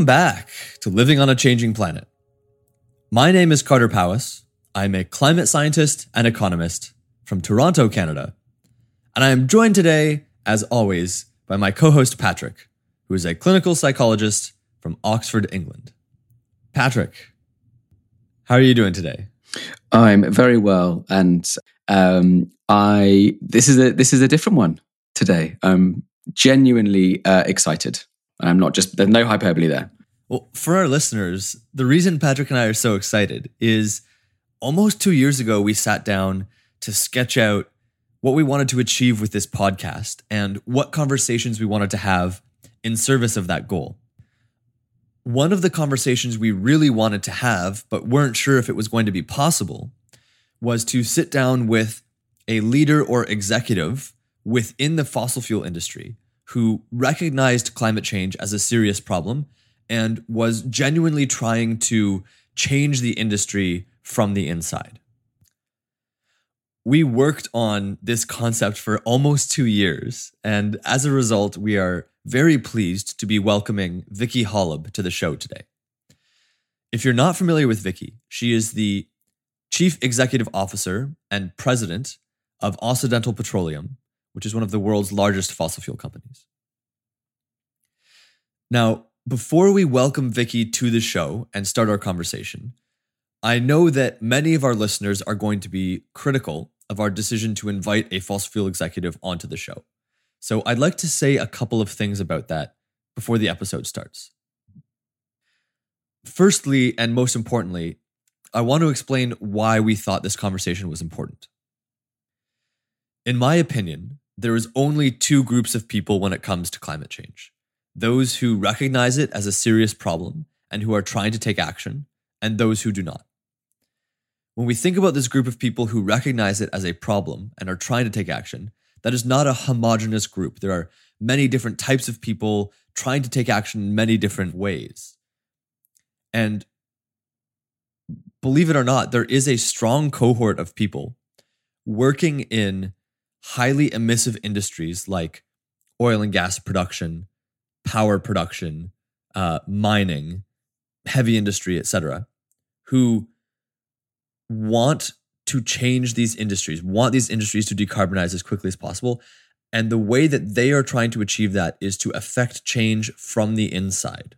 Welcome back to Living on a Changing Planet. My name is Carter Powis. I'm a climate scientist and economist from Toronto, Canada. And I am joined today, as always, by my co host Patrick, who is a clinical psychologist from Oxford, England. Patrick, how are you doing today? I'm very well, and um, I this is a this is a different one today. I'm genuinely uh, excited. I'm not just there's no hyperbole there. Well, for our listeners, the reason Patrick and I are so excited is almost two years ago we sat down to sketch out what we wanted to achieve with this podcast and what conversations we wanted to have in service of that goal. One of the conversations we really wanted to have, but weren't sure if it was going to be possible, was to sit down with a leader or executive within the fossil fuel industry who recognized climate change as a serious problem and was genuinely trying to change the industry from the inside. We worked on this concept for almost two years, and as a result, we are very pleased to be welcoming Vicki Hollub to the show today. If you're not familiar with Vicki, she is the Chief Executive Officer and President of Occidental Petroleum, which is one of the world's largest fossil fuel companies. Now, before we welcome Vicki to the show and start our conversation, I know that many of our listeners are going to be critical of our decision to invite a fossil fuel executive onto the show. So I'd like to say a couple of things about that before the episode starts. Firstly, and most importantly, I want to explain why we thought this conversation was important. In my opinion, there is only two groups of people when it comes to climate change those who recognize it as a serious problem and who are trying to take action, and those who do not. When we think about this group of people who recognize it as a problem and are trying to take action, that is not a homogenous group. There are many different types of people trying to take action in many different ways. And believe it or not, there is a strong cohort of people working in highly emissive industries like oil and gas production, power production, uh, mining, heavy industry, etc., who want to change these industries, want these industries to decarbonize as quickly as possible. And the way that they are trying to achieve that is to affect change from the inside.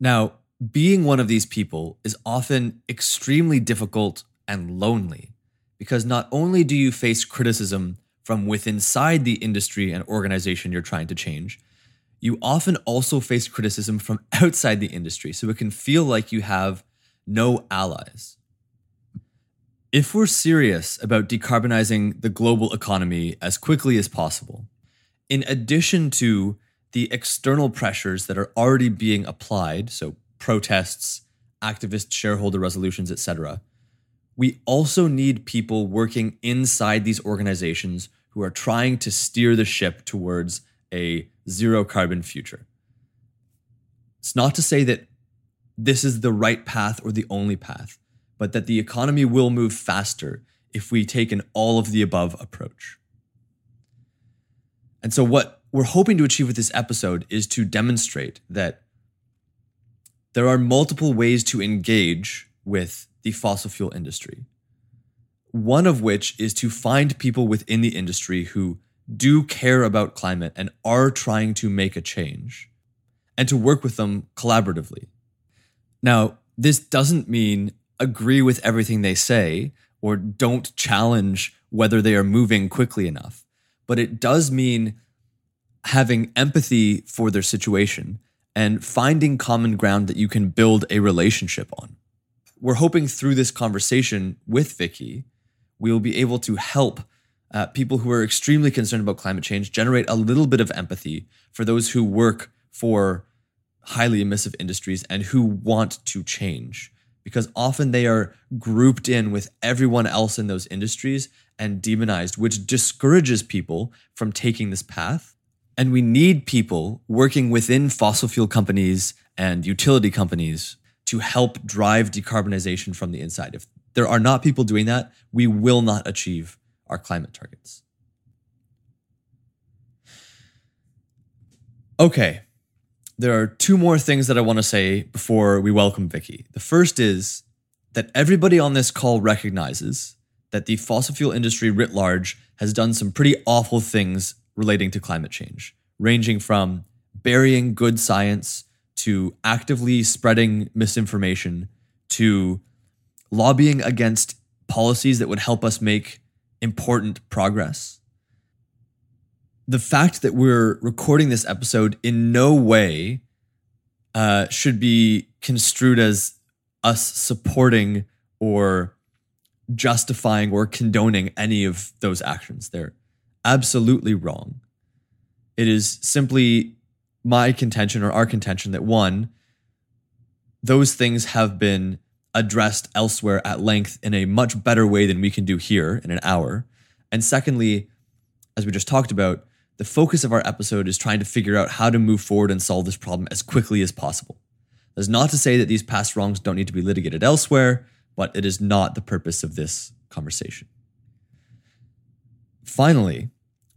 Now, being one of these people is often extremely difficult and lonely because not only do you face criticism from within inside the industry and organization you're trying to change, you often also face criticism from outside the industry. So it can feel like you have no allies. If we're serious about decarbonizing the global economy as quickly as possible, in addition to the external pressures that are already being applied, so protests, activist shareholder resolutions, etc., we also need people working inside these organizations who are trying to steer the ship towards a zero carbon future. It's not to say that this is the right path or the only path, but that the economy will move faster if we take an all of the above approach. And so, what we're hoping to achieve with this episode is to demonstrate that there are multiple ways to engage with the fossil fuel industry. One of which is to find people within the industry who do care about climate and are trying to make a change and to work with them collaboratively. Now, this doesn't mean agree with everything they say or don't challenge whether they are moving quickly enough, but it does mean having empathy for their situation and finding common ground that you can build a relationship on we're hoping through this conversation with Vicki, we will be able to help uh, people who are extremely concerned about climate change generate a little bit of empathy for those who work for highly emissive industries and who want to change. Because often they are grouped in with everyone else in those industries and demonized, which discourages people from taking this path. And we need people working within fossil fuel companies and utility companies to help drive decarbonization from the inside. If there are not people doing that, we will not achieve our climate targets. Okay. There are two more things that I want to say before we welcome Vicki. The first is that everybody on this call recognizes that the fossil fuel industry writ large has done some pretty awful things relating to climate change, ranging from burying good science to actively spreading misinformation to lobbying against policies that would help us make important progress. The fact that we're recording this episode in no way uh, should be construed as us supporting or justifying or condoning any of those actions. They're absolutely wrong. It is simply my contention or our contention that one, those things have been addressed elsewhere at length in a much better way than we can do here in an hour. And secondly, as we just talked about, the focus of our episode is trying to figure out how to move forward and solve this problem as quickly as possible. That's not to say that these past wrongs don't need to be litigated elsewhere, but it is not the purpose of this conversation. Finally,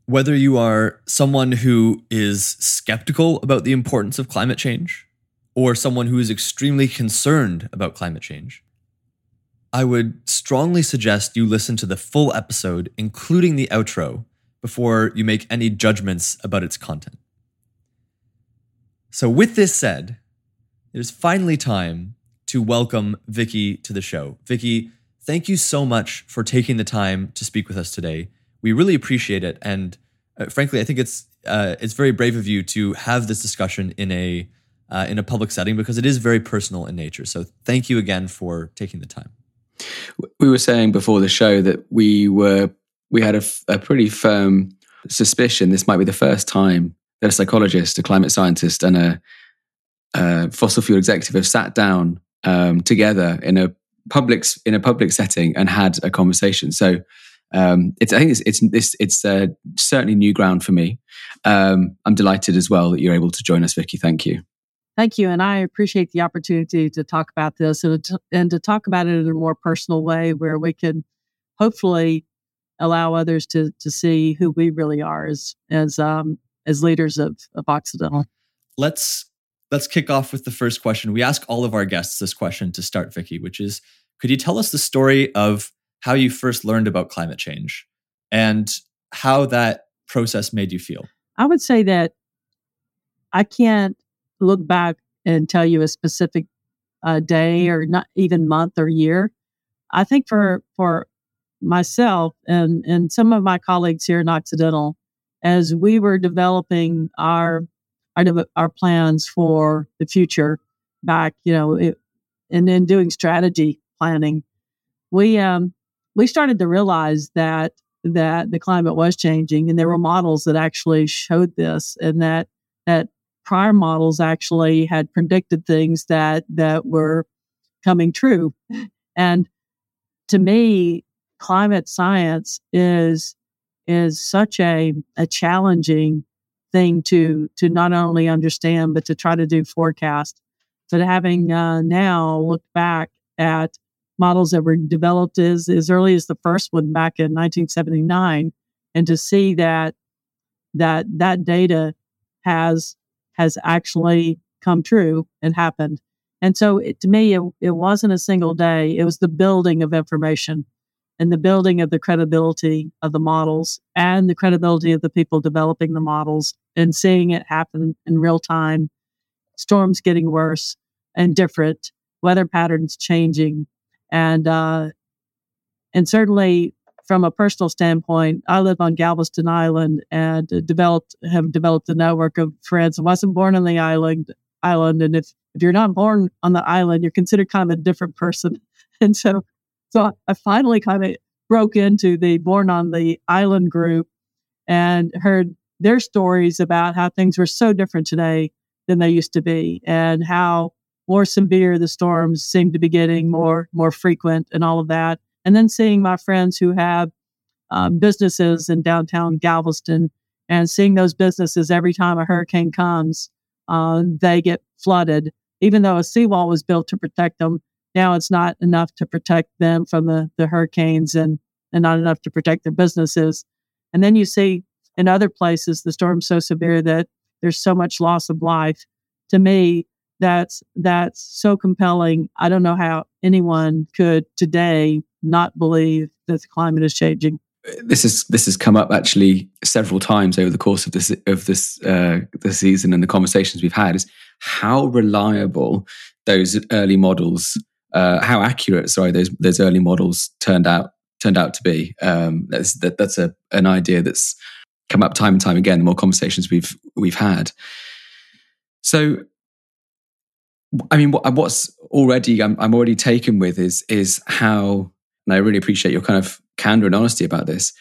whether you are someone who is skeptical about the importance of climate change or someone who is extremely concerned about climate change, I would strongly suggest you listen to the full episode, including the outro, before you make any judgments about its content. So, with this said, it is finally time to welcome Vicki to the show. Vicki, thank you so much for taking the time to speak with us today. We really appreciate it, and uh, frankly, I think it's uh, it's very brave of you to have this discussion in a uh, in a public setting because it is very personal in nature. So, thank you again for taking the time. We were saying before the show that we were we had a, a pretty firm suspicion this might be the first time that a psychologist, a climate scientist, and a, a fossil fuel executive have sat down um, together in a public in a public setting and had a conversation. So um, it's I think it's it's it's, it's uh, certainly new ground for me. Um, I'm delighted as well that you're able to join us, Vicki. Thank you. Thank you, and I appreciate the opportunity to talk about this and to, and to talk about it in a more personal way, where we can hopefully allow others to to see who we really are as as um, as leaders of of Occidental. Let's let's kick off with the first question. We ask all of our guests this question to start, Vicki, which is, could you tell us the story of how you first learned about climate change and how that process made you feel? I would say that I can't look back and tell you a specific uh, day or not even month or year. I think for for myself and and some of my colleagues here in Occidental, as we were developing our our, our plans for the future back, you know, it, and then doing strategy planning, we um, we started to realize that that the climate was changing and there were models that actually showed this and that that prior models actually had predicted things that that were coming true. And to me climate science is is such a a challenging thing to to not only understand but to try to do forecast but having uh, now looked back at models that were developed as, as early as the first one back in 1979 and to see that that that data has has actually come true and happened. And so it, to me it, it wasn't a single day. It was the building of information and the building of the credibility of the models and the credibility of the people developing the models and seeing it happen in real time. Storms getting worse and different. Weather patterns changing and uh, and certainly from a personal standpoint, I live on Galveston Island and developed have developed a network of friends. I wasn't born on the island island, and if if you're not born on the island, you're considered kind of a different person. And so, so I finally kind of broke into the born on the island group and heard their stories about how things were so different today than they used to be, and how more severe the storms seem to be getting more more frequent and all of that. And then seeing my friends who have um, businesses in downtown galveston and seeing those businesses every time a hurricane comes uh, they get flooded. Even though a seawall was built to protect them now it's not enough to protect them from the, the hurricanes and, and not enough to protect their businesses. And then you see in other places the storm's so severe that there's so much loss of life. To me, that's that's so compelling. I don't know how anyone could today not believe that the climate is changing. This is this has come up actually several times over the course of this of this uh, the season and the conversations we've had. Is how reliable those early models, uh, how accurate, sorry, those those early models turned out turned out to be. Um, that's that, that's a an idea that's come up time and time again. The more conversations we've we've had. So, I mean, what, what's already I'm, I'm already taken with is is how, and I really appreciate your kind of candor and honesty about this.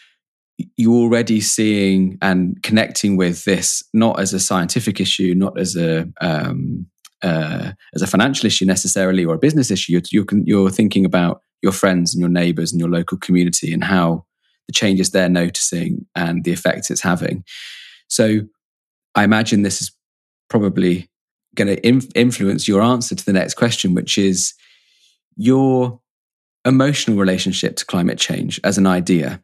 You're already seeing and connecting with this not as a scientific issue, not as a um, uh, as a financial issue necessarily or a business issue. You're, you're, you're thinking about your friends and your neighbors and your local community and how the changes they're noticing and the effects it's having. So I imagine this is probably going to inf- influence your answer to the next question, which is your emotional relationship to climate change as an idea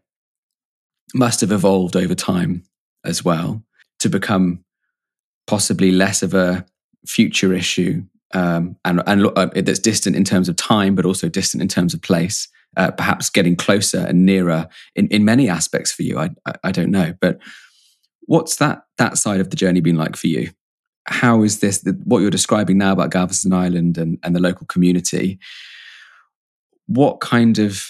must have evolved over time as well to become possibly less of a future issue um, and, and uh, that's distant in terms of time, but also distant in terms of place. Uh, perhaps getting closer and nearer in, in many aspects for you. I, I, I don't know, but what's that that side of the journey been like for you? How is this what you're describing now about Galveston Island and, and the local community? What kind of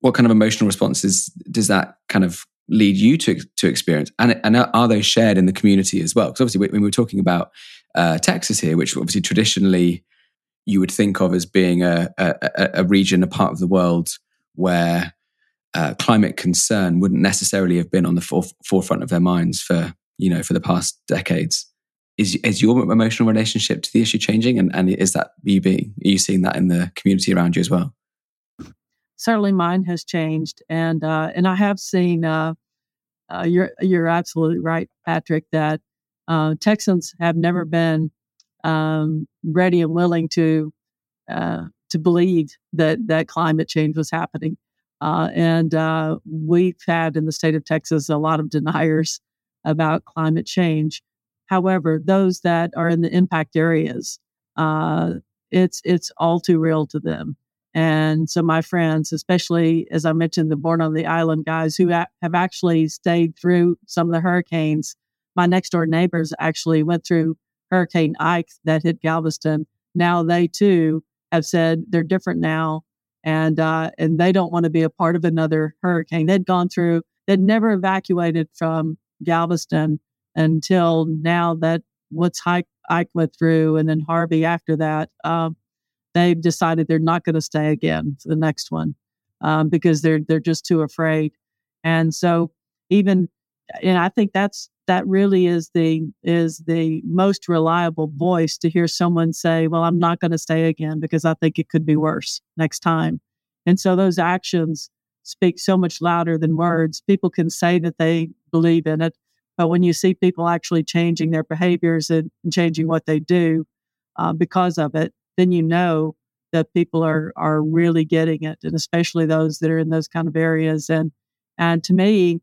what kind of emotional responses does that kind of lead you to to experience, and and are they shared in the community as well? Because obviously, when we were talking about uh, Texas here, which obviously traditionally you would think of as being a, a, a region, a part of the world where uh, climate concern wouldn't necessarily have been on the for- forefront of their minds for you know for the past decades. Is is your emotional relationship to the issue changing, and, and is that you being are you seeing that in the community around you as well? Certainly, mine has changed, and uh, and I have seen. Uh, uh, you're you're absolutely right, Patrick. That uh, Texans have never been um, ready and willing to uh, to believe that that climate change was happening. Uh, and we've had in the state of Texas a lot of deniers about climate change. However, those that are in the impact areas, uh, it's it's all too real to them. And so my friends, especially as I mentioned, the Born on the Island guys who ha- have actually stayed through some of the hurricanes my next door neighbors actually went through Hurricane Ike that hit Galveston. Now they too have said they're different now, and uh, and they don't want to be a part of another hurricane. They'd gone through, they'd never evacuated from Galveston until now that what's Ike, Ike went through, and then Harvey after that. Um, they've decided they're not going to stay again for the next one um, because they're they're just too afraid. And so even and I think that's that really is the is the most reliable voice to hear someone say, "Well, I'm not going to stay again because I think it could be worse next time." And so those actions speak so much louder than words. People can say that they believe in it, but when you see people actually changing their behaviors and, changing what they do uh, because of it, then you know that people are are really getting it, and especially those that are in those kind of areas. And and to me,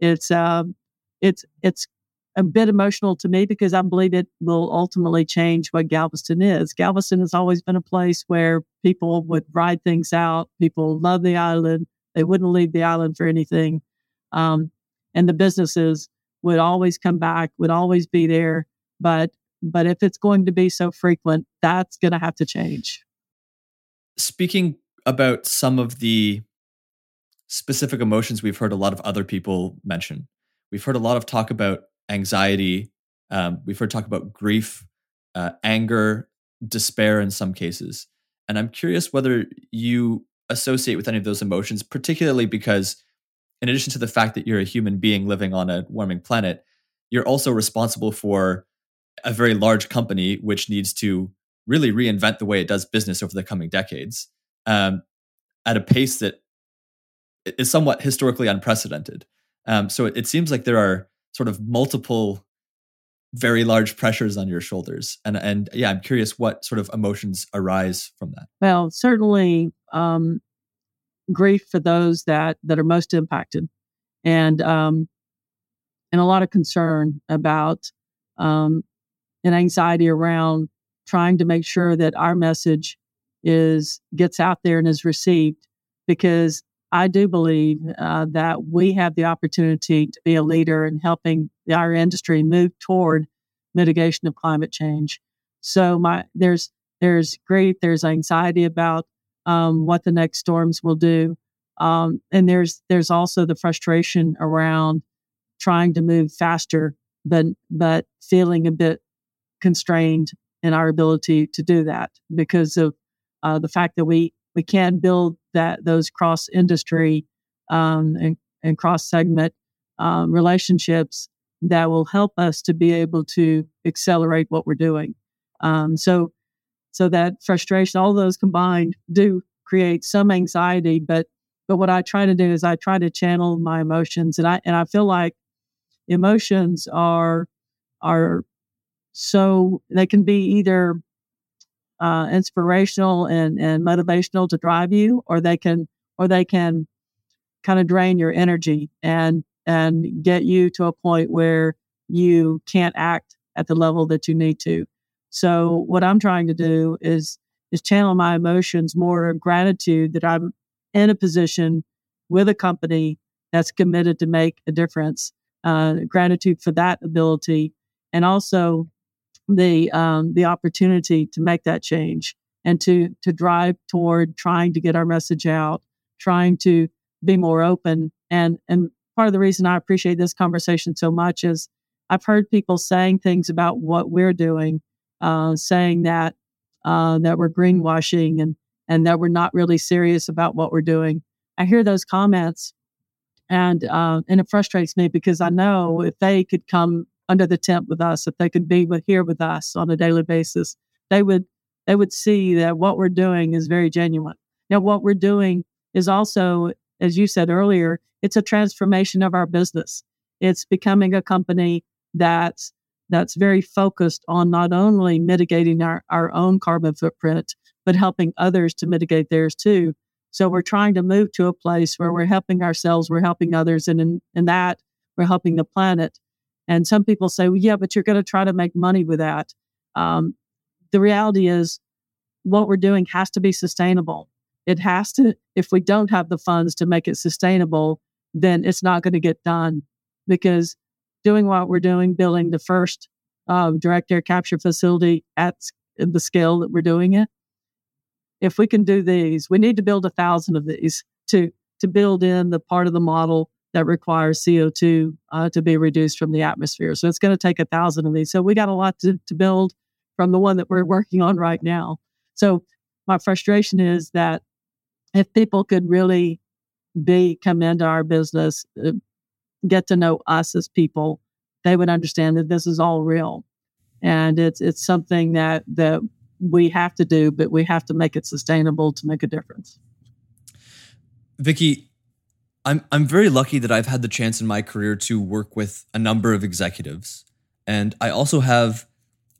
it's um, it's it's a bit emotional to me because I believe it will ultimately change what Galveston is. Galveston has always been a place where people would ride things out. People love the island. They wouldn't leave the island for anything. Um, and the businesses would always come back, would always be there. But but if it's going to be so frequent, that's going to have to change. Speaking about some of the specific emotions we've heard a lot of other people mention. We've heard a lot of talk about anxiety. Um, we've heard talk about grief, uh, anger, despair in some cases. And I'm curious whether you associate with any of those emotions, particularly because, in addition to the fact that you're a human being living on a warming planet, you're also responsible for a very large company which needs to really reinvent the way it does business over the coming decades um, at a pace that is somewhat historically unprecedented. Um, so it, it seems like there are sort of multiple very large pressures on your shoulders and and yeah i'm curious what sort of emotions arise from that well certainly um, grief for those that that are most impacted and um, and a lot of concern about um, and anxiety around trying to make sure that our message is gets out there and is received because I do believe uh, that we have the opportunity to be a leader in helping our industry move toward mitigation of climate change. So my there's there's great there's anxiety about um, what the next storms will do, um, and there's there's also the frustration around trying to move faster, but but feeling a bit constrained in our ability to do that because of uh, the fact that we we can build that those cross industry um, and, and cross segment um, relationships that will help us to be able to accelerate what we're doing. Um, so so that frustration, all those combined, do create some anxiety. But but what I try to do is I try to channel my emotions, and I and I feel like emotions are are so they can be either uh, inspirational and, and motivational to drive you, or they can or they can kind of drain your energy and and get you to a point where you can't act at the level that you need to. So what I'm trying to do is is channel my emotions more gratitude that I'm in a position with a company that's committed to make a difference. Uh, gratitude for that ability, and also the um, the opportunity to make that change and to to drive toward trying to get our message out, trying to be more open. And and part of the reason I appreciate this conversation so much is I've heard people saying things about what we're doing, uh, saying that uh, that we're greenwashing and and that we're not really serious about what we're doing. I hear those comments, and uh, and it frustrates me because I know if they could come under the tent with us, if they could be with, here with us on a daily basis, they would they would see that what we're doing is very genuine. Now, what we're doing is also, as you said earlier, it's a transformation of our business. It's becoming a company that's that's very focused on not only mitigating our, our own carbon footprint, but helping others to mitigate theirs too. So we're trying to move to a place where we're helping ourselves, we're helping others, and in, in that, we're helping the planet. And some people say, well, yeah, but you're going to try to make money with that. Um, the reality is, what we're doing has to be sustainable. It has to, if we don't have the funds to make it sustainable, then it's not going to get done because doing what we're doing, building the first uh, direct air capture facility at the scale that we're doing it, if we can do these, we need to build a thousand of these to to build in the part of the model that requires CO2 uh, to be reduced from the atmosphere. So it's going to take a thousand of these. So we got a lot to, to build from the one that we're working on right now. So my frustration is that if people could really be come into our business, uh, get to know us as people, they would understand that this is all real, and it's it's something that that we have to do, but we have to make it sustainable to make a difference. Vicki, I'm I'm very lucky that I've had the chance in my career to work with a number of executives, and I also have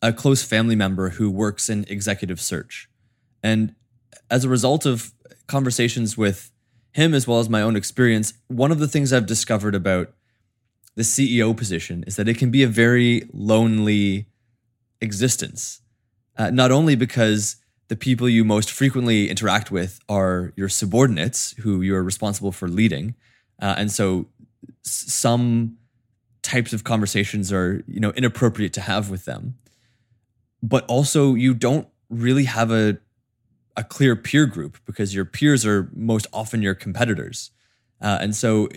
a close family member who works in executive search. And as a result of conversations with him as well as my own experience, one of the things I've discovered about the CEO position is that it can be a very lonely existence. Uh, not only because the people you most frequently interact with are your subordinates who you're responsible for leading. Uh, and so some types of conversations are, you know, inappropriate to have with them. But also you don't really have a a clear peer group because your peers are most often your competitors. Uh, and so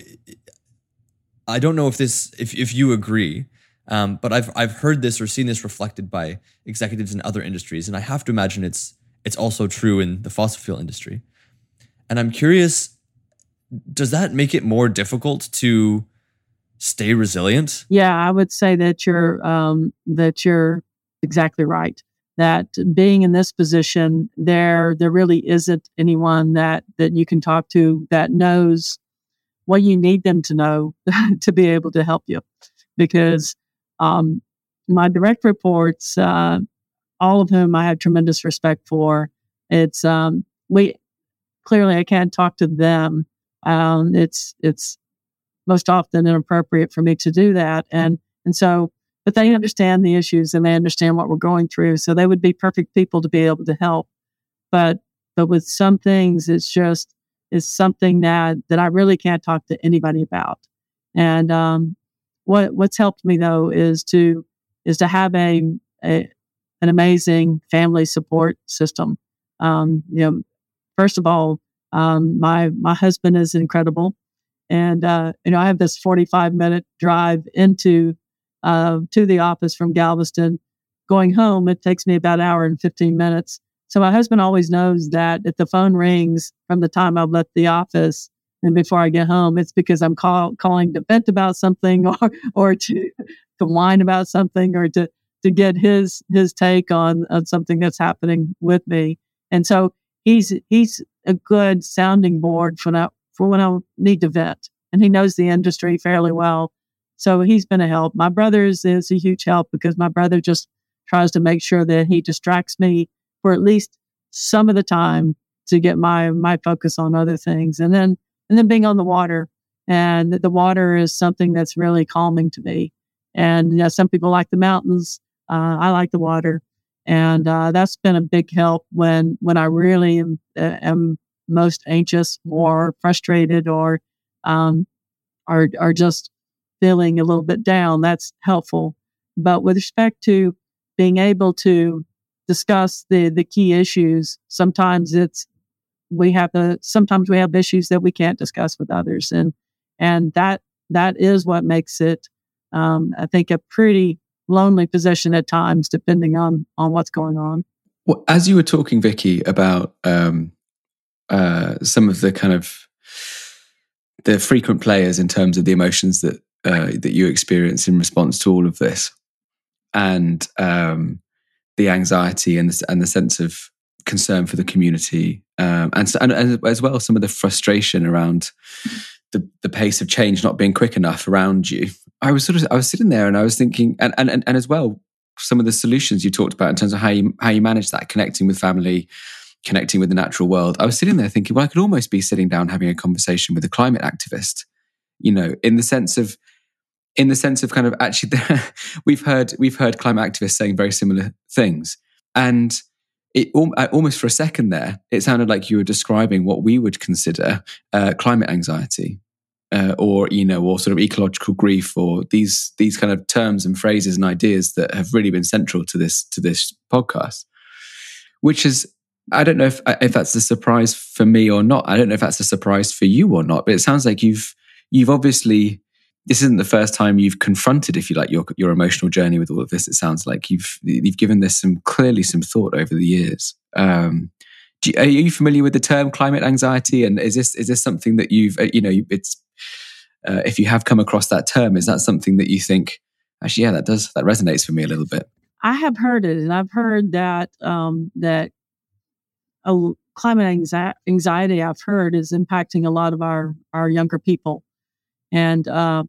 I don't know if this if if you agree, um, but I've I've heard this or seen this reflected by executives in other industries, and I have to imagine it's it's also true in the fossil fuel industry. And I'm curious, does that make it more difficult to stay resilient? Yeah, I would say that you're um, that you're exactly right. That being in this position, there there really isn't anyone that that you can talk to that knows what you need them to know to be able to help you. Because um, my direct reports, uh, all of whom I have tremendous respect for. It's um, we clearly I can't talk to them. Um, it's it's most often inappropriate for me to do that, and and so but they understand the issues and they understand what we're going through. So they would be perfect people to be able to help. But but with some things, it's just it's something that that I really can't talk to anybody about. And um, what what's helped me though is to is to have a, a an amazing family support system. Um, you know, first of all, um, my my husband is incredible, and uh, you know I have this forty five minute drive into uh, to the office from Galveston. Going home, it takes me about an hour and fifteen minutes. So my husband always knows that if the phone rings from the time I've left the office and before I get home, it's because I'm call, calling to vent about something or or to to whine about something or to to get his his take on on something that's happening with me. And so he's he's a good sounding board for now for when I need to vent. And he knows the industry fairly well. So he's been a help. My brother's is a huge help because my brother just tries to make sure that he distracts me for at least some of the time to get my my focus on other things. And then and then being on the water. And the water is something that's really calming to me. And you know, some people like the mountains. Uh, I like the water, and uh, that's been a big help when when I really am, uh, am most anxious or frustrated or um, are are just feeling a little bit down. That's helpful. But with respect to being able to discuss the the key issues, sometimes it's we have the sometimes we have issues that we can't discuss with others, and and that that is what makes it um, I think, a pretty lonely position at times, depending on on what's going on. Well, as you were talking, Vicki, about um, uh, some of the kind of the frequent players in terms of the emotions that uh, that you experience in response to all of this, and um, the anxiety and the, and the sense of concern for the community, um, and, and, and as well some of the frustration around the, the pace of change not being quick enough around you. I was sort of I was sitting there and I was thinking, and and and, and as well, some of the solutions you talked about in terms of how you how you manage that, connecting with family, connecting with the natural world. I was sitting there thinking, well, I could almost be sitting down having a conversation with a climate activist, you know, in the sense of in the sense of kind of actually we've heard we've heard climate activists saying very similar things and it almost for a second there, it sounded like you were describing what we would consider uh, climate anxiety, uh, or you know, or sort of ecological grief, or these these kind of terms and phrases and ideas that have really been central to this to this podcast. Which is, I don't know if if that's a surprise for me or not. I don't know if that's a surprise for you or not. But it sounds like you've you've obviously this isn't the first time you've confronted, if you like, your your emotional journey with all of this. It sounds like you've you've given this some clearly some thought over the years. Um, you, are you familiar with the term climate anxiety? And is this is this something that you've uh, you know it's uh, if you have come across that term, is that something that you think actually yeah that does that resonates for me a little bit? I have heard it, and I've heard that um, that a climate anxiety I've heard is impacting a lot of our our younger people, and uh,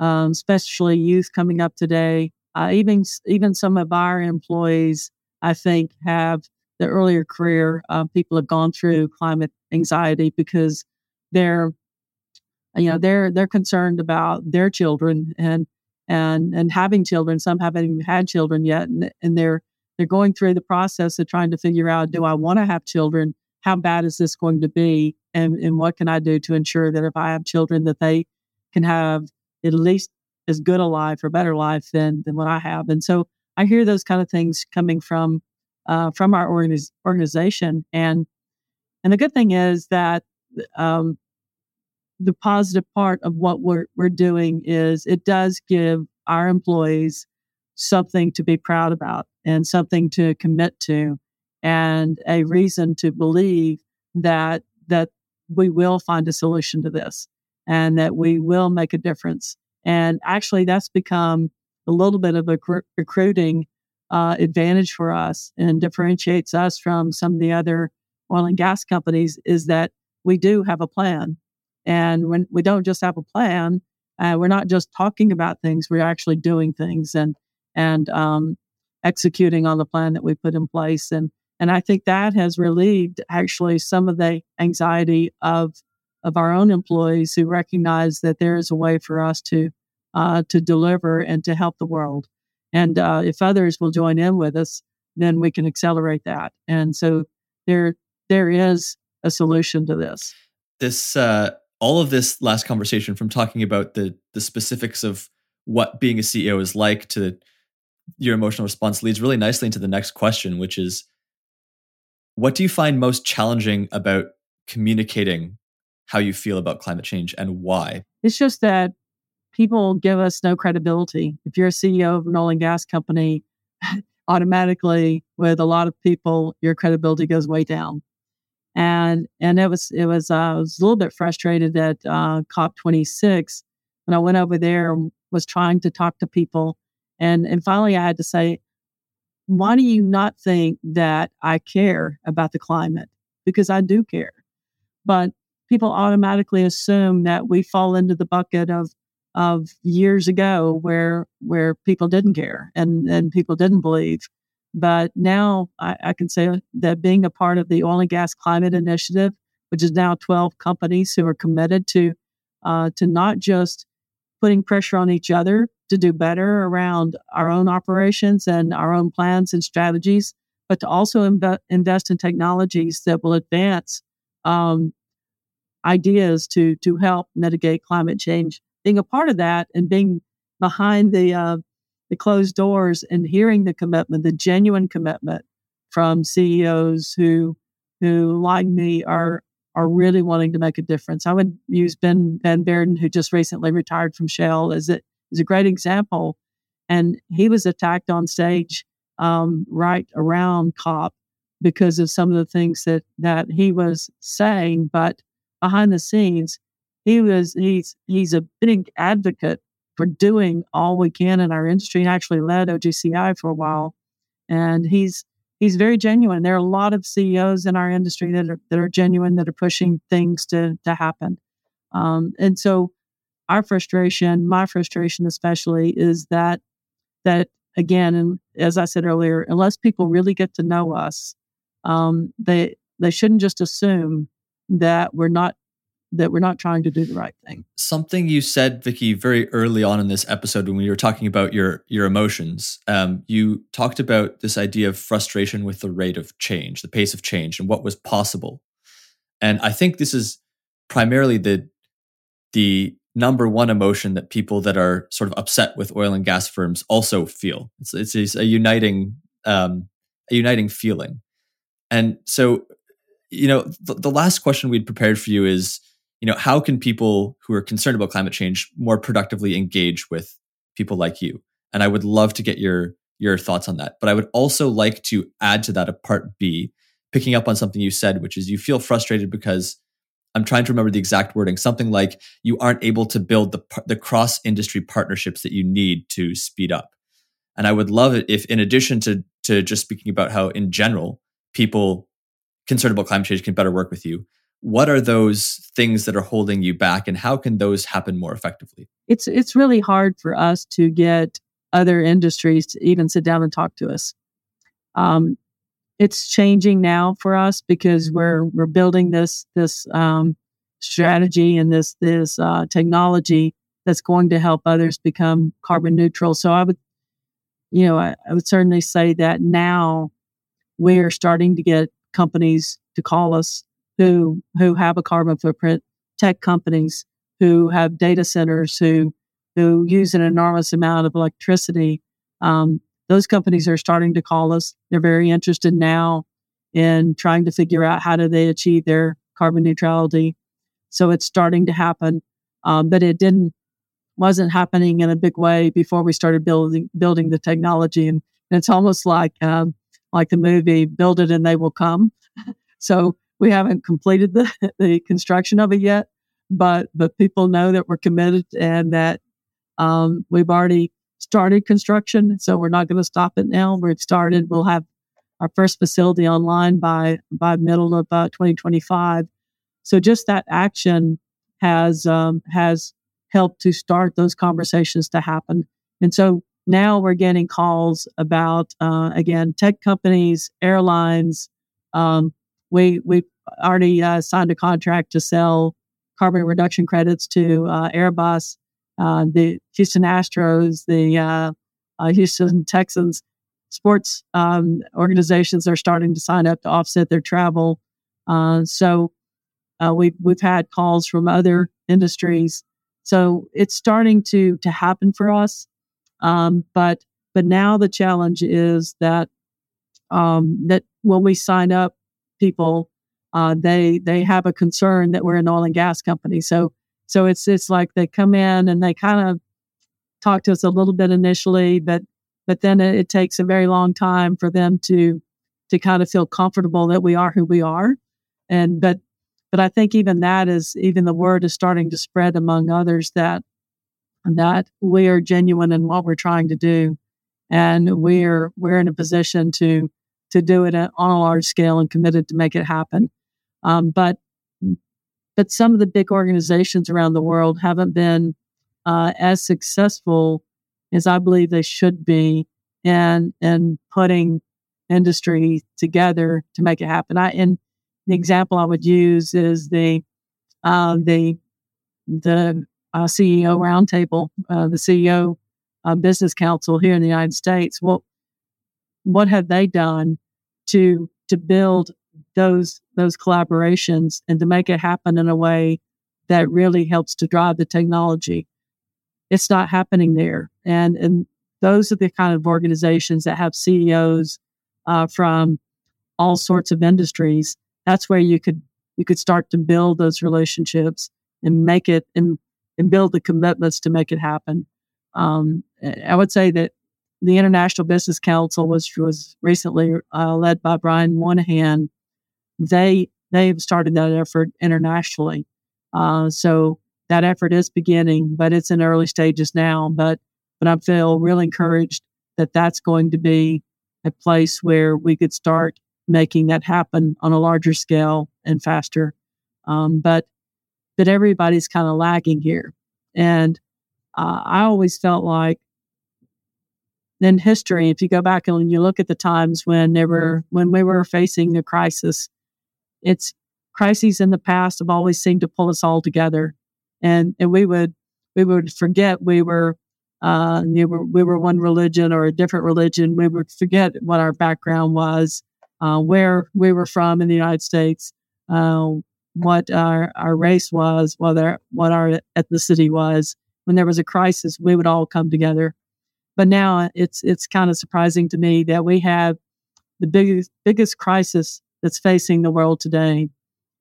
um, especially youth coming up today. Uh, even even some of our employees, I think, have the earlier career. Uh, people have gone through climate anxiety because they're, you know, they're they're concerned about their children and and and having children. Some haven't even had children yet, and, and they're they're going through the process of trying to figure out: Do I want to have children? How bad is this going to be? And and what can I do to ensure that if I have children, that they can have at least as good a life or better life than than what I have. And so I hear those kind of things coming from uh, from our organiz- organization. And and the good thing is that um, the positive part of what we're we're doing is it does give our employees something to be proud about and something to commit to and a reason to believe that that we will find a solution to this and that we will make a difference. And actually, that's become a little bit of a cr- recruiting uh, advantage for us and differentiates us from some of the other oil and gas companies is that we do have a plan. And when we don't just have a plan, uh, we're not just talking about things, we're actually doing things and, and, um, executing on the plan that we put in place. And, and I think that has relieved actually some of the anxiety of of our own employees who recognize that there is a way for us to uh, to deliver and to help the world. And uh, if others will join in with us, then we can accelerate that. And so there, there is a solution to this. This, uh, all of this last conversation from talking about the the specifics of what being a CEO is like to your emotional response leads really nicely into the next question, which is what do you find most challenging about communicating how you feel about climate change and why? It's just that people give us no credibility. If you're a CEO of an oil and gas company, automatically with a lot of people, your credibility goes way down. And and it was it was uh, I was a little bit frustrated at uh, COP26 when I went over there was trying to talk to people, and and finally I had to say, why do you not think that I care about the climate? Because I do care, but people automatically assume that we fall into the bucket of of years ago where where people didn't care and and people didn't believe. But now I, I can say that being a part of the oil and gas climate initiative, which is now 12 companies who are committed to uh, to not just putting pressure on each other to do better around our own operations and our own plans and strategies, but to also imbe- invest in technologies that will advance um, ideas to to help mitigate climate change being a part of that and being behind the uh, the closed doors and hearing the commitment, the genuine commitment from CEOs who who like me are are really wanting to make a difference. I would use Ben Van Beurden, who just recently retired from Shell, as a, as a great example. And he was attacked on stage um, right around COP because of some of the things that that he was saying. But behind the scenes, he was he's he's a big advocate for doing all we can in our industry and actually led OGCI for a while. And he's he's very genuine. There are a lot of CEOs in our industry that are that are genuine that are pushing things to to happen. Um, and so our frustration, my frustration especially, is that that again, and as I said earlier, unless people really get to know us, um, they they shouldn't just assume that we're not that we're not trying to do the right thing. Something you said, Vicki, very early on in this episode when we were talking about your your emotions, um, you talked about this idea of frustration with the rate of change, the pace of change, and what was possible. And I think this is primarily the the number one emotion that people that are sort of upset with oil and gas firms also feel. It's it's, it's a uniting um, a uniting feeling. And so, you know, the, the last question we'd prepared for you is you know, how can people who are concerned about climate change more productively engage with people like you? And I would love to get your your thoughts on that. But I would also like to add to that a part B, picking up on something you said, which is you feel frustrated because I'm trying to remember the exact wording, something like you aren't able to build the the cross industry partnerships that you need to speed up. And I would love it if, in addition to to just speaking about how in general people concerned about climate change can better work with you, what are those things that are holding you back and how can those happen more effectively? It's it's really hard for us to get other industries to even sit down and talk to us. Um, it's changing now for us because we're we're building this this um, strategy and this this uh, technology that's going to help others become carbon neutral. So i would you know I, I would certainly say that now we are starting to get companies to call us who who have a carbon footprint, tech companies who have data centers who who use an enormous amount of electricity. Um, those companies are starting to call us. They're very interested now in trying to figure out how do they achieve their carbon neutrality. So it's starting to happen, um, but it didn't wasn't happening in a big way before we started building building the technology. And, and it's almost like um, like the movie "Build It and They Will Come." so we haven't completed the, the construction of it yet, but but people know that we're committed and that um, we've already started construction. So we're not going to stop it now. We've started. We'll have our first facility online by by middle of uh, 2025. So just that action has um, has helped to start those conversations to happen. And so now we're getting calls about uh, again tech companies, airlines, um, we we already uh, signed a contract to sell carbon reduction credits to uh, Airbus, uh, the Houston Astros, the uh, uh, Houston Texans sports um, organizations are starting to sign up to offset their travel. So we've we've had calls from other industries. So it's starting to to happen for us. Um, but but now the challenge is that um, that when we sign up people, uh, they they have a concern that we're an oil and gas company. So so it's it's like they come in and they kind of talk to us a little bit initially, but but then it, it takes a very long time for them to to kind of feel comfortable that we are who we are. And but but I think even that is even the word is starting to spread among others that that we are genuine in what we're trying to do, and we're we're in a position to to do it on a large scale and committed to make it happen. Um, but but some of the big organizations around the world haven't been uh, as successful as I believe they should be in in putting industry together to make it happen. I and the example I would use is the uh, the the uh, CEO roundtable, uh, the CEO uh, Business Council here in the United States. What what have they done to to build those those collaborations and to make it happen in a way that really helps to drive the technology? It's not happening there, and and those are the kind of organizations that have CEOs uh, from all sorts of industries. That's where you could you could start to build those relationships and make it and and build the commitments to make it happen. Um, I would say that the International Business Council, which was recently uh, led by Brian Moynihan, they they've started that effort internationally. Uh, so that effort is beginning, but it's in early stages now. But but I feel really encouraged that that's going to be a place where we could start making that happen on a larger scale and faster. Um, but that everybody's kind of lagging here. And uh, I always felt like in history, if you go back and you look at the times when they were when we were facing a crisis, it's crises in the past have always seemed to pull us all together, and and we would we would forget we were uh, we were we were one religion or a different religion. We would forget what our background was, uh, where we were from in the United States, uh, what our, our race was, whether what our ethnicity was. When there was a crisis, we would all come together. But now it's it's kind of surprising to me that we have the biggest biggest crisis that's facing the world today,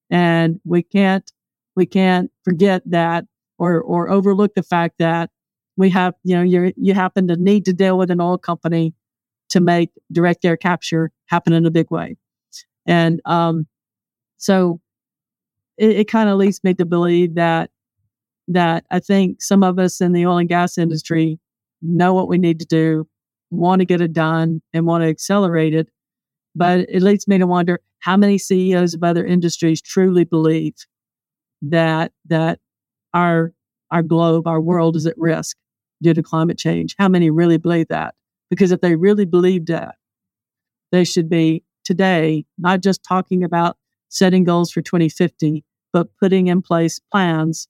and we can't we can't forget that or or overlook the fact that we have you know you you happen to need to deal with an oil company to make direct air capture happen in a big way, and um, so it, it kind of leads me to believe that that I think some of us in the oil and gas industry know what we need to do, want to get it done, and want to accelerate it. But it leads me to wonder how many CEOs of other industries truly believe that that our our globe, our world is at risk due to climate change. How many really believe that? Because if they really believed that, they should be today not just talking about setting goals for 2050, but putting in place plans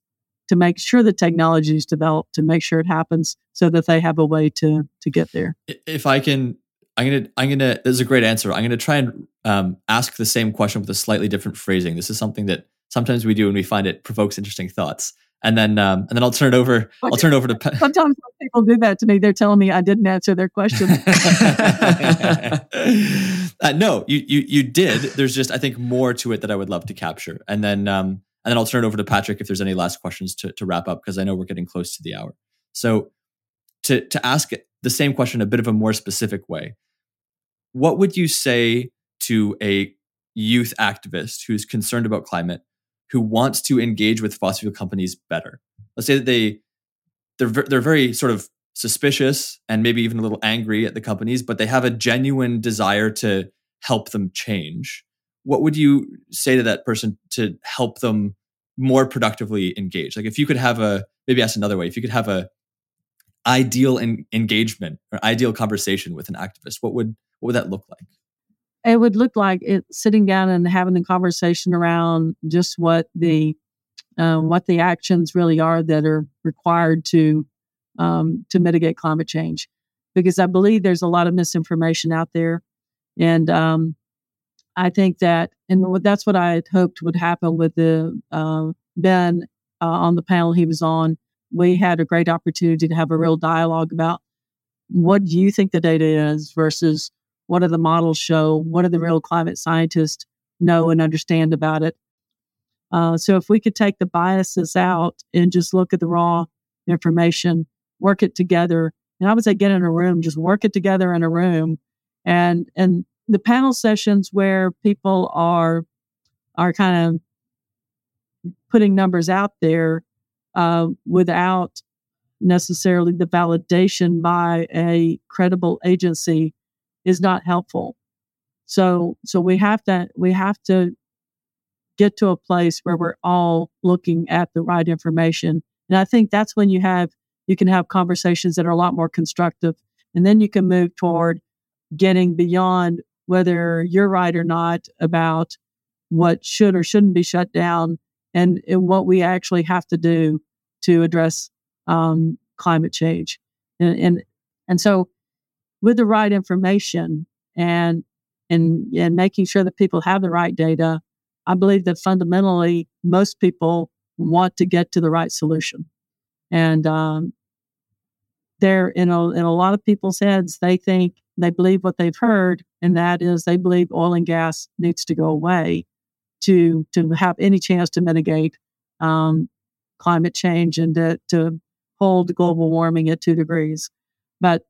to make sure the technology is developed to make sure it happens so that they have a way to to get there. If I can, I'm gonna I'm gonna. This is a great answer. I'm gonna try and um, ask the same question with a slightly different phrasing. This is something that sometimes we do and we find it provokes interesting thoughts. And then um, and then I'll turn it over. I'll turn it over to. Pa- Sometimes people do that to me. They're telling me I didn't answer their question. uh, no, you you you did. There's just I think more to it that I would love to capture. And then um, and then I'll turn it over to Patrick if there's any last questions to, to wrap up because I know we're getting close to the hour. So to to ask the same question a bit of a more specific way, what would you say to a youth activist who's concerned about climate, who wants to engage with fossil fuel companies better? Let's say that they they're they're very sort of suspicious and maybe even a little angry at the companies, but they have a genuine desire to help them change what would you say to that person to help them more productively engage? Like if you could have a maybe ask another way, if you could have a ideal engagement or ideal conversation with an activist, what would what would that look like? It would look like it sitting down and having a conversation around just what the um, what the actions really are that are required to um, to mitigate climate change. because I believe there's a lot of misinformation out there. And um, I think that, and that's what I had hoped would happen with the uh, Ben uh, on the panel he was on. We had a great opportunity to have a real dialogue about what do you think the data is versus what do the models show? What do the real climate scientists know and understand about it? Uh, so if we could take the biases out and just look at the raw information, work it together, and I would say get in a room, just work it together in a room, and and the panel sessions where people are are kind of putting numbers out there uh, without necessarily the validation by a credible agency is not helpful. So so we have to we have to get to a place where we're all looking at the right information. And I think that's when you have you can have conversations that are a lot more constructive. And then you can move toward getting beyond whether you're right or not about what should or shouldn't be shut down and, and what we actually have to do to address um, climate change. And, and, and so with the right information and and and making sure that people have the right data, I believe that fundamentally most people want to get to the right solution, and um, they're in a in a lot of people's heads they think they believe what they've heard, and that is they believe oil and gas needs to go away to to have any chance to mitigate um, climate change and to, to hold global warming at two degrees. But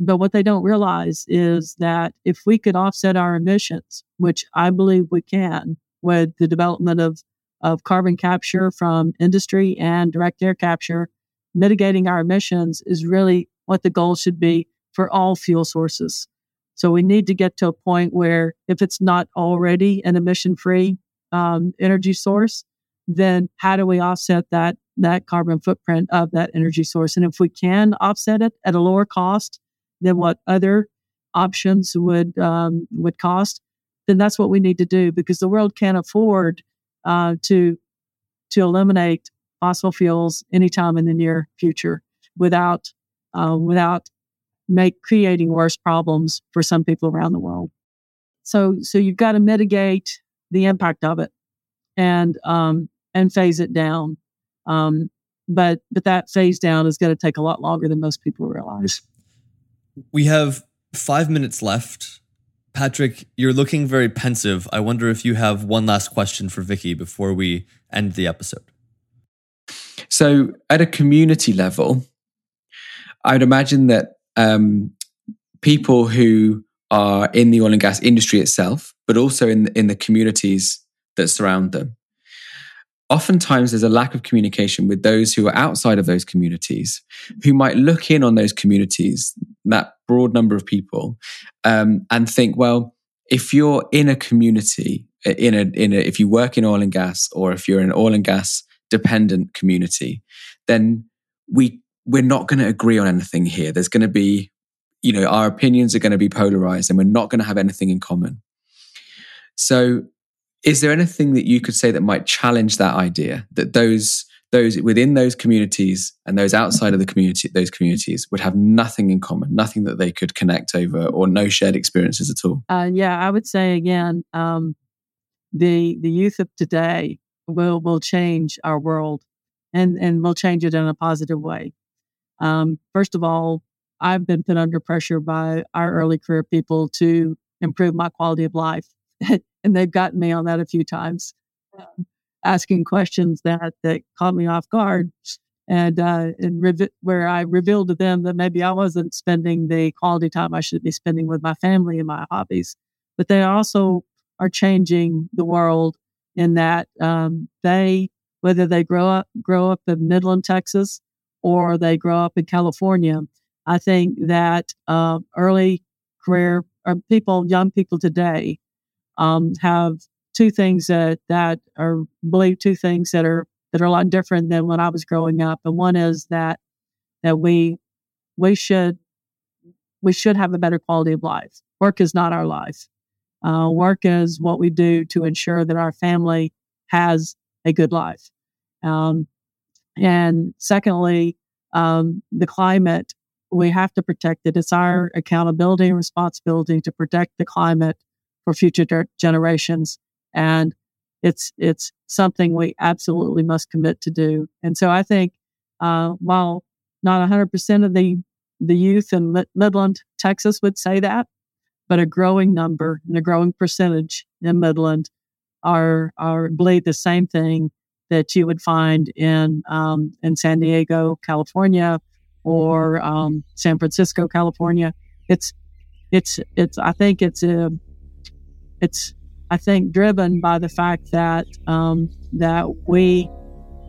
but what they don't realize is that if we could offset our emissions, which I believe we can with the development of, of carbon capture from industry and direct air capture, mitigating our emissions is really what the goal should be for all fuel sources. So we need to get to a point where if it's not already an emission free um, energy source, then how do we offset that that carbon footprint of that energy source? And if we can offset it at a lower cost, than what other options would um, would cost, then that's what we need to do because the world can't afford uh, to to eliminate fossil fuels anytime in the near future without uh, without make creating worse problems for some people around the world. So so you've got to mitigate the impact of it and um, and phase it down. Um, but but that phase down is going to take a lot longer than most people realize. We have five minutes left. Patrick, you're looking very pensive. I wonder if you have one last question for Vicki before we end the episode. So, at a community level, I'd imagine that um, people who are in the oil and gas industry itself, but also in in the communities that surround them, oftentimes there's a lack of communication with those who are outside of those communities who might look in on those communities that broad number of people um, and think well if you're in a community in a in a if you work in oil and gas or if you're an oil and gas dependent community then we we're not going to agree on anything here. There's going to be you know our opinions are going to be polarized and we're not going to have anything in common. So is there anything that you could say that might challenge that idea? That those those within those communities and those outside of the community those communities would have nothing in common nothing that they could connect over or no shared experiences at all. Uh, yeah i would say again um, the the youth of today will will change our world and and will change it in a positive way. Um, first of all i've been put under pressure by our early career people to improve my quality of life and they've gotten me on that a few times, asking questions that that caught me off guard, and uh, and revi- where I revealed to them that maybe I wasn't spending the quality time I should be spending with my family and my hobbies, but they also are changing the world in that um, they whether they grow up grow up in Midland, Texas, or they grow up in California. I think that uh, early career or people, young people today, um, have two things that that are believe two things that are that are a lot different than when I was growing up. And one is that that we we should we should have a better quality of life. Work is not our life. Uh, work is what we do to ensure that our family has a good life. Um, and secondly, um, the climate we have to protect it. It's our accountability and responsibility to protect the climate for future generations. And it's, it's something we absolutely must commit to do. And so I think, uh, while not 100% of the, the youth in Midland, Texas would say that, but a growing number and a growing percentage in Midland are, are believe the same thing that you would find in, um, in San Diego, California, or um, San Francisco, California. It's it's it's I think it's a uh, it's I think driven by the fact that um, that we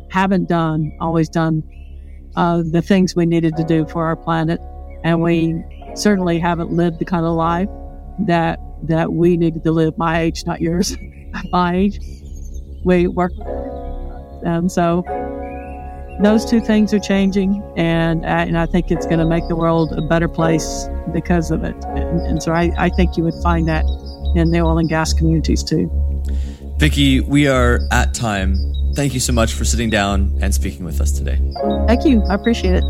haven't done always done uh, the things we needed to do for our planet, and we certainly haven't lived the kind of life that that we needed to live. My age, not yours. my age. We work, and so those two things are changing, and uh, and I think it's going to make the world a better place because of it. And, and so I, I think you would find that in the oil and gas communities too. Vicki, we are at time. Thank you so much for sitting down and speaking with us today. Thank you. I appreciate it.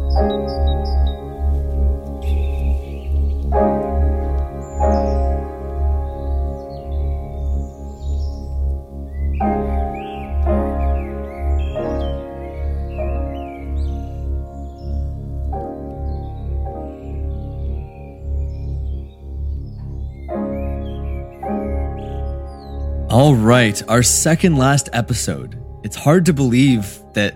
Right, our second last episode. It's hard to believe that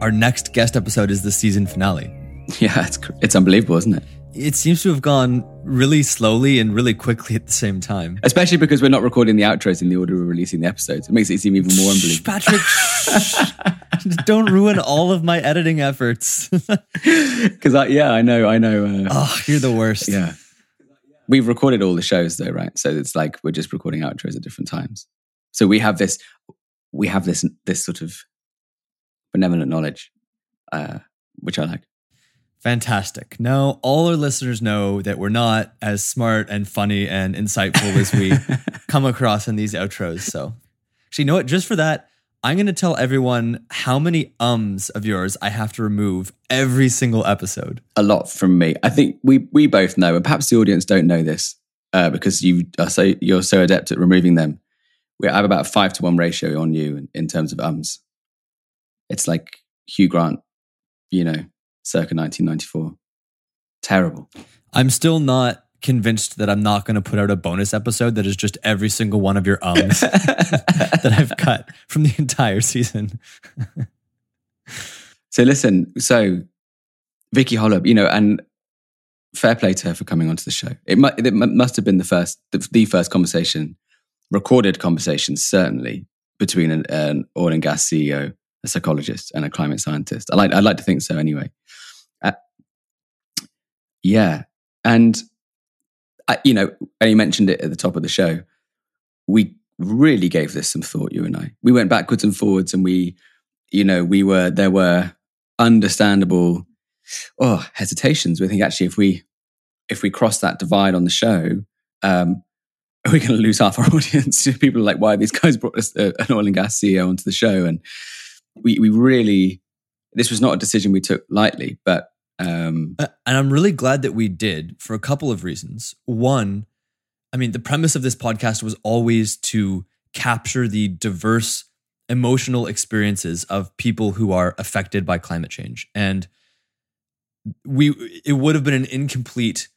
our next guest episode is the season finale. Yeah, it's it's unbelievable, isn't it? It seems to have gone really slowly and really quickly at the same time. Especially because we're not recording the outros in the order we're releasing the episodes. It makes it seem even more unbelievable. Patrick, don't ruin all of my editing efforts. Because yeah, I know, I know. Uh, oh, you're the worst. Yeah. We've recorded all the shows though, right? So it's like we're just recording outros at different times. So we have this, we have this this sort of benevolent knowledge, uh, which I like. Fantastic. Now, all our listeners know that we're not as smart and funny and insightful as we come across in these outros. So, actually, you know what? Just for that, I'm going to tell everyone how many ums of yours I have to remove every single episode. A lot from me. I think we we both know, and perhaps the audience don't know this uh, because you are so you're so adept at removing them we have about a five to one ratio on you in, in terms of ums. It's like Hugh Grant, you know, circa 1994. Terrible. I'm still not convinced that I'm not going to put out a bonus episode that is just every single one of your ums that I've cut from the entire season. so listen, so Vicki Hollub, you know, and fair play to her for coming onto the show. It, mu- it must have been the first, the, the first conversation recorded conversations, certainly between an, an, oil and gas CEO, a psychologist, and a climate scientist. I like, I'd like to think so anyway. Uh, yeah. And, I, you know, and you mentioned it at the top of the show. We really gave this some thought, you and I. We went backwards and forwards and we, you know, we were, there were understandable, oh, hesitations. We think actually if we, if we cross that divide on the show, um, are we going to lose half our audience? People are like, why these guys brought us uh, an oil and gas CEO onto the show? And we, we really, this was not a decision we took lightly, but. Um, uh, and I'm really glad that we did for a couple of reasons. One, I mean, the premise of this podcast was always to capture the diverse emotional experiences of people who are affected by climate change. And we, it would have been an incomplete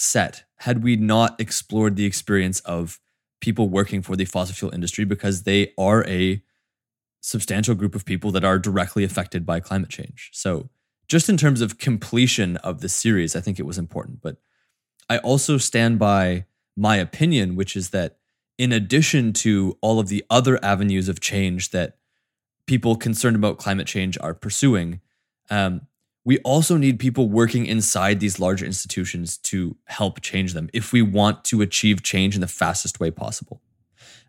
set had we not explored the experience of people working for the fossil fuel industry because they are a substantial group of people that are directly affected by climate change. So, just in terms of completion of the series, I think it was important. But I also stand by my opinion, which is that in addition to all of the other avenues of change that people concerned about climate change are pursuing, um, we also need people working inside these larger institutions to help change them if we want to achieve change in the fastest way possible.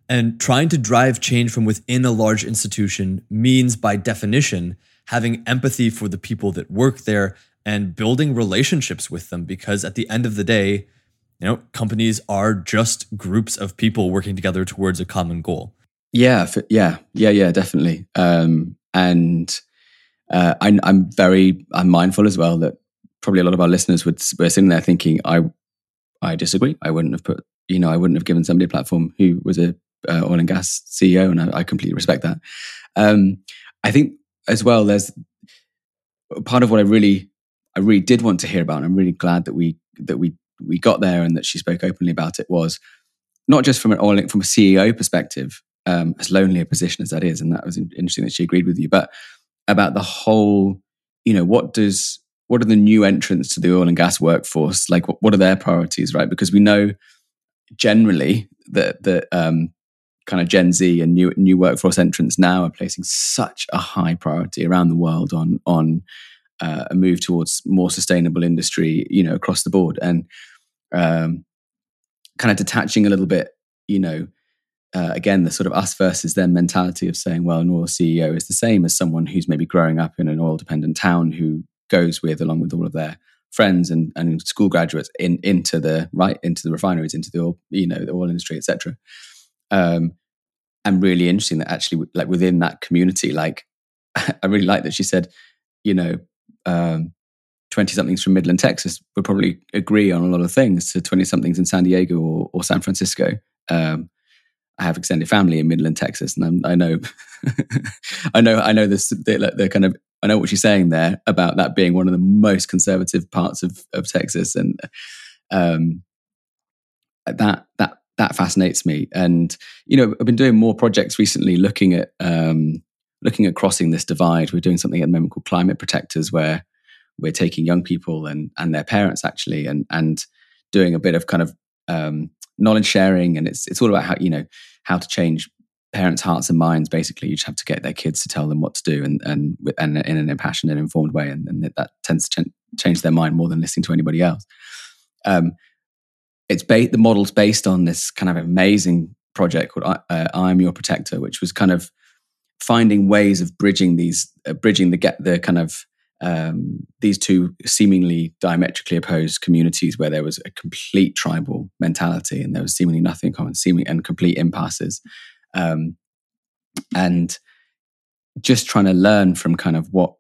And trying to drive change from within a large institution means, by definition, having empathy for the people that work there and building relationships with them. Because at the end of the day, you know, companies are just groups of people working together towards a common goal. Yeah, yeah, yeah, yeah, definitely. Um, and uh, I, am very I'm mindful as well that probably a lot of our listeners would were sitting there thinking, I I disagree. I wouldn't have put, you know, I wouldn't have given somebody a platform who was a uh, oil and gas CEO, and I, I completely respect that. Um, I think as well, there's part of what I really, I really did want to hear about, and I'm really glad that we that we we got there and that she spoke openly about it was not just from an oil from a CEO perspective, um, as lonely a position as that is, and that was interesting that she agreed with you, but about the whole, you know, what does what are the new entrants to the oil and gas workforce like? What, what are their priorities, right? Because we know generally that that um, kind of Gen Z and new new workforce entrants now are placing such a high priority around the world on on uh, a move towards more sustainable industry, you know, across the board, and um, kind of detaching a little bit, you know, uh, again, the sort of us versus them mentality of saying, well, an oil CEO is the same as someone who's maybe growing up in an oil dependent town who goes with, along with all of their friends and, and school graduates in, into the right into the refineries, into the oil, you know, the oil industry, etc. Um, and really interesting that actually, like within that community, like I really like that she said, you know, um, 20 somethings from Midland, Texas would probably agree on a lot of things to 20 somethings in San Diego or, or San Francisco. Um, I have extended family in Midland, Texas, and I'm, i know, I know, I know this. The, the, kind of, I know what she's saying there about that being one of the most conservative parts of of Texas, and um, that that that fascinates me. And you know, I've been doing more projects recently, looking at um, looking at crossing this divide. We're doing something at the moment called Climate Protectors, where we're taking young people and and their parents actually, and and doing a bit of kind of um, knowledge sharing, and it's it's all about how you know how to change parents' hearts and minds. Basically, you just have to get their kids to tell them what to do, and and and in an impassioned and informed way, and, and that tends to ch- change their mind more than listening to anybody else. Um, it's ba- the model's based on this kind of amazing project called uh, "I Am Your Protector," which was kind of finding ways of bridging these, uh, bridging the get the kind of um, these two seemingly diametrically opposed communities where there was a complete tribal mentality and there was seemingly nothing in common, seeming and complete impasses, um, and just trying to learn from kind of what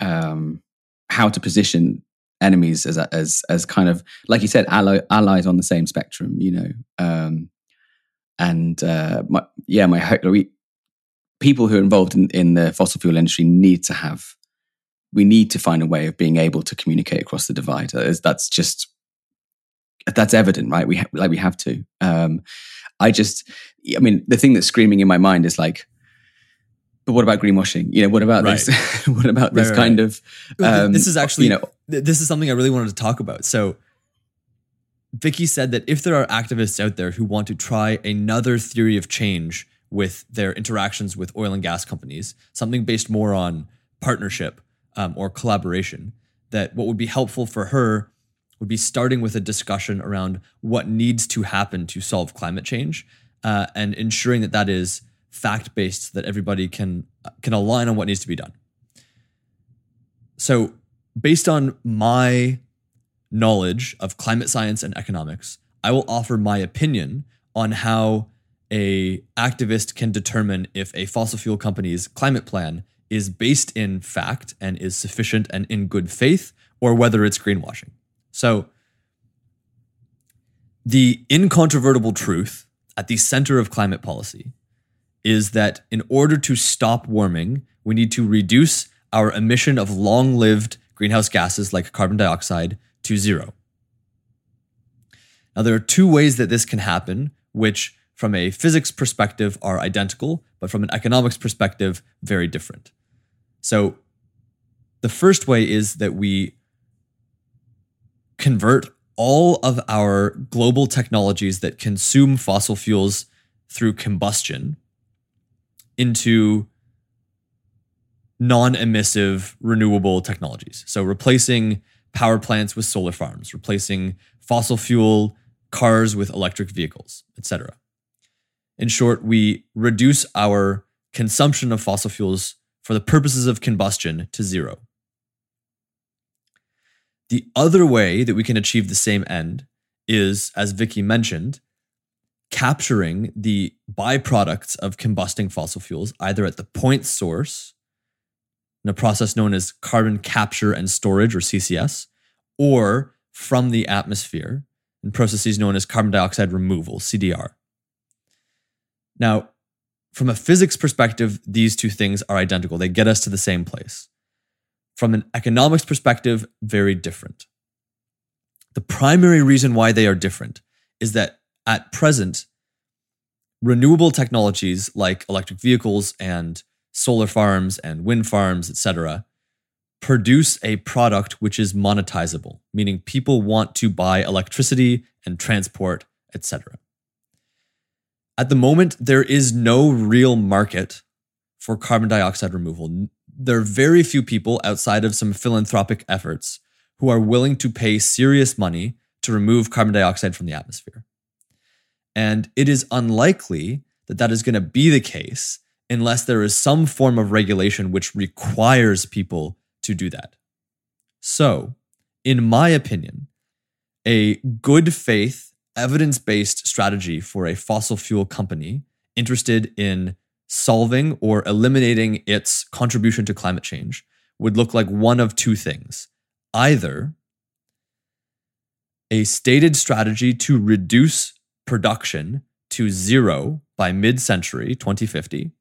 um, how to position enemies as as as kind of like you said ally, allies on the same spectrum, you know. Um, and uh, my, yeah, my hope people who are involved in, in the fossil fuel industry need to have we need to find a way of being able to communicate across the divide. That's just that's evident, right? We ha- like we have to. Um, I just, I mean, the thing that's screaming in my mind is like, but what about greenwashing? You know, what about right. this? what about this right, kind right. of? Um, this is actually, you know, this is something I really wanted to talk about. So, Vicki said that if there are activists out there who want to try another theory of change with their interactions with oil and gas companies, something based more on partnership um, or collaboration, that what would be helpful for her would be starting with a discussion around what needs to happen to solve climate change uh, and ensuring that that is fact based, so that everybody can can align on what needs to be done. So, based on my knowledge of climate science and economics, I will offer my opinion on how a activist can determine if a fossil fuel company's climate plan is based in fact and is sufficient and in good faith, or whether it's greenwashing. So, the incontrovertible truth at the center of climate policy is that in order to stop warming, we need to reduce our emission of long lived greenhouse gases like carbon dioxide to zero. Now, there are two ways that this can happen, which from a physics perspective are identical, but from an economics perspective, very different. So the first way is that we convert all of our global technologies that consume fossil fuels through combustion into non emissive renewable technologies. So replacing power plants with solar farms, replacing fossil fuel cars with electric vehicles, etc. In short, we reduce our consumption of fossil fuels for the purposes of combustion to zero. The other way that we can achieve the same end is, as Vicki mentioned, capturing the byproducts of combusting fossil fuels either at the point source in a process known as carbon capture and storage or CCS, or from the atmosphere in processes known as carbon dioxide removal, CDR. Now, from a physics perspective, these two things are identical. They get us to the same place. From an economics perspective, very different. The primary reason why they are different is that at present, renewable technologies like electric vehicles and solar farms and wind farms, etc., produce a product which is monetizable, meaning people want to buy electricity and transport, etc. At the moment, there is no real market for carbon dioxide removal. There are very few people outside of some philanthropic efforts who are willing to pay serious money to remove carbon dioxide from the atmosphere. And it is unlikely that that is going to be the case unless there is some form of regulation which requires people to do that. So, in my opinion, a good faith, evidence based strategy for a fossil fuel company interested in solving or eliminating its contribution to climate change would look like one of two things. Either a stated strategy to reduce production to zero by mid century 2050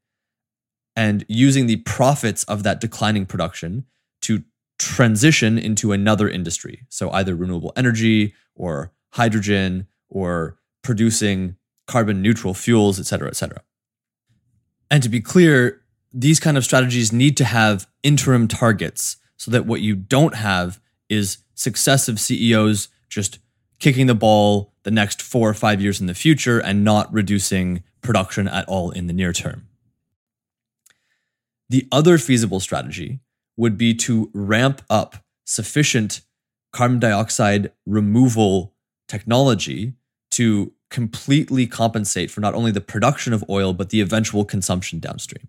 and using the profits of that declining production to transition into another industry. So either renewable energy or hydrogen or producing carbon neutral fuels, et cetera, et cetera. And to be clear, these kind of strategies need to have interim targets so that what you don't have is successive CEOs just kicking the ball the next four or five years in the future and not reducing production at all in the near term. The other feasible strategy would be to ramp up sufficient carbon dioxide removal technology to completely compensate for not only the production of oil, but the eventual consumption downstream.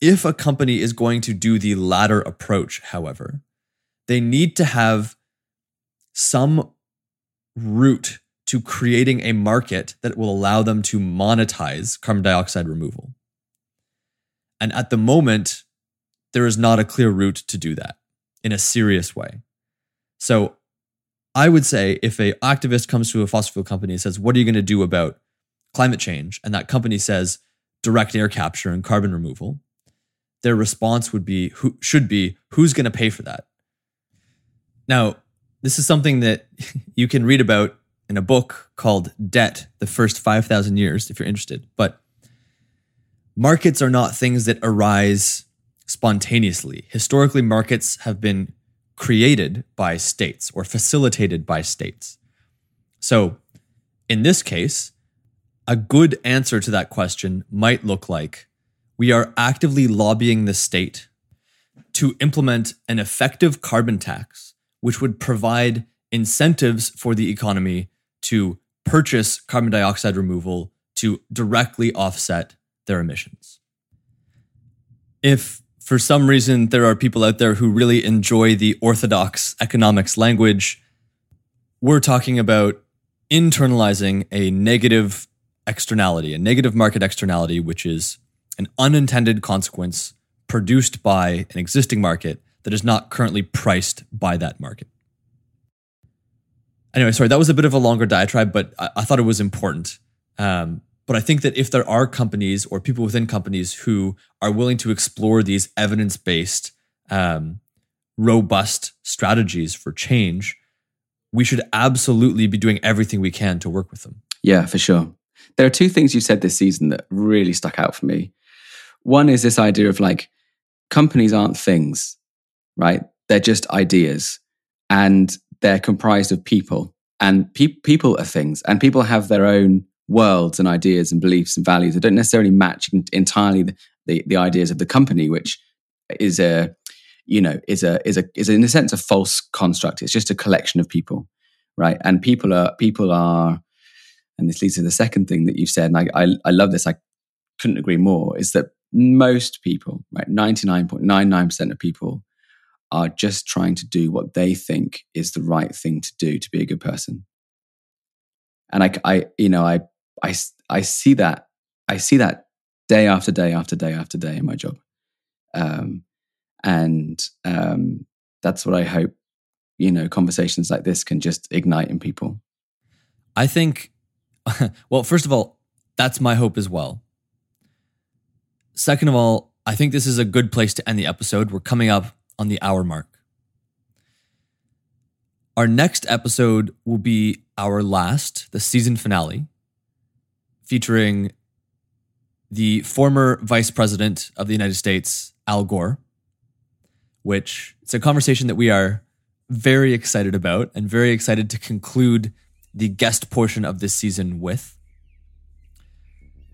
If a company is going to do the latter approach, however, they need to have some route to creating a market that will allow them to monetize carbon dioxide removal. And at the moment, there is not a clear route to do that in a serious way. So I would say if a activist comes to a fossil fuel company and says, "What are you going to do about climate change?" and that company says direct air capture and carbon removal, their response would be who should be who's going to pay for that? Now, this is something that you can read about in a book called Debt: The First 5000 Years if you're interested. But markets are not things that arise spontaneously. Historically, markets have been created by states or facilitated by states. So, in this case, a good answer to that question might look like we are actively lobbying the state to implement an effective carbon tax, which would provide incentives for the economy to purchase carbon dioxide removal to directly offset their emissions. If for some reason there are people out there who really enjoy the orthodox economics language, we're talking about internalizing a negative externality, a negative market externality, which is an unintended consequence produced by an existing market that is not currently priced by that market. Anyway, sorry, that was a bit of a longer diatribe, but I, I thought it was important. Um, but I think that if there are companies or people within companies who are willing to explore these evidence based, um, robust strategies for change, we should absolutely be doing everything we can to work with them. Yeah, for sure. There are two things you said this season that really stuck out for me. One is this idea of like companies aren't things, right? They're just ideas and they're comprised of people and pe- people are things and people have their own worlds and ideas and beliefs and values that don't necessarily match entirely the, the, the ideas of the company, which is a you know is a is a is in a sense a false construct. It's just a collection of people, right? And people are people are, and this leads to the second thing that you've said, and I I, I love this. I couldn't agree more. Is that most people, right, ninety nine point nine nine percent of people are just trying to do what they think is the right thing to do to be a good person. And I, I, you know, I I, I see that I see that day after day after day after day in my job, um, and um, that's what I hope you know conversations like this can just ignite in people. I think, well, first of all, that's my hope as well. Second of all, I think this is a good place to end the episode. We're coming up on the hour mark. Our next episode will be our last, the season finale, featuring the former vice president of the United States, Al Gore, which it's a conversation that we are very excited about and very excited to conclude the guest portion of this season with.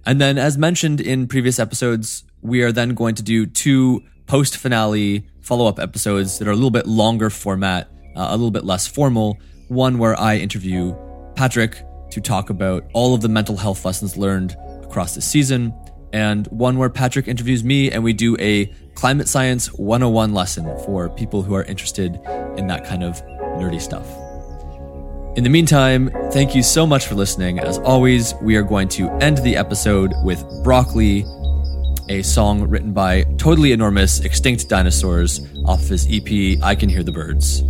And then, as mentioned in previous episodes, we are then going to do two post finale follow up episodes that are a little bit longer format, uh, a little bit less formal. One where I interview Patrick to talk about all of the mental health lessons learned across the season, and one where Patrick interviews me and we do a climate science 101 lesson for people who are interested in that kind of nerdy stuff. In the meantime, thank you so much for listening. As always, we are going to end the episode with Broccoli, a song written by Totally Enormous Extinct Dinosaurs off his EP I Can Hear the Birds.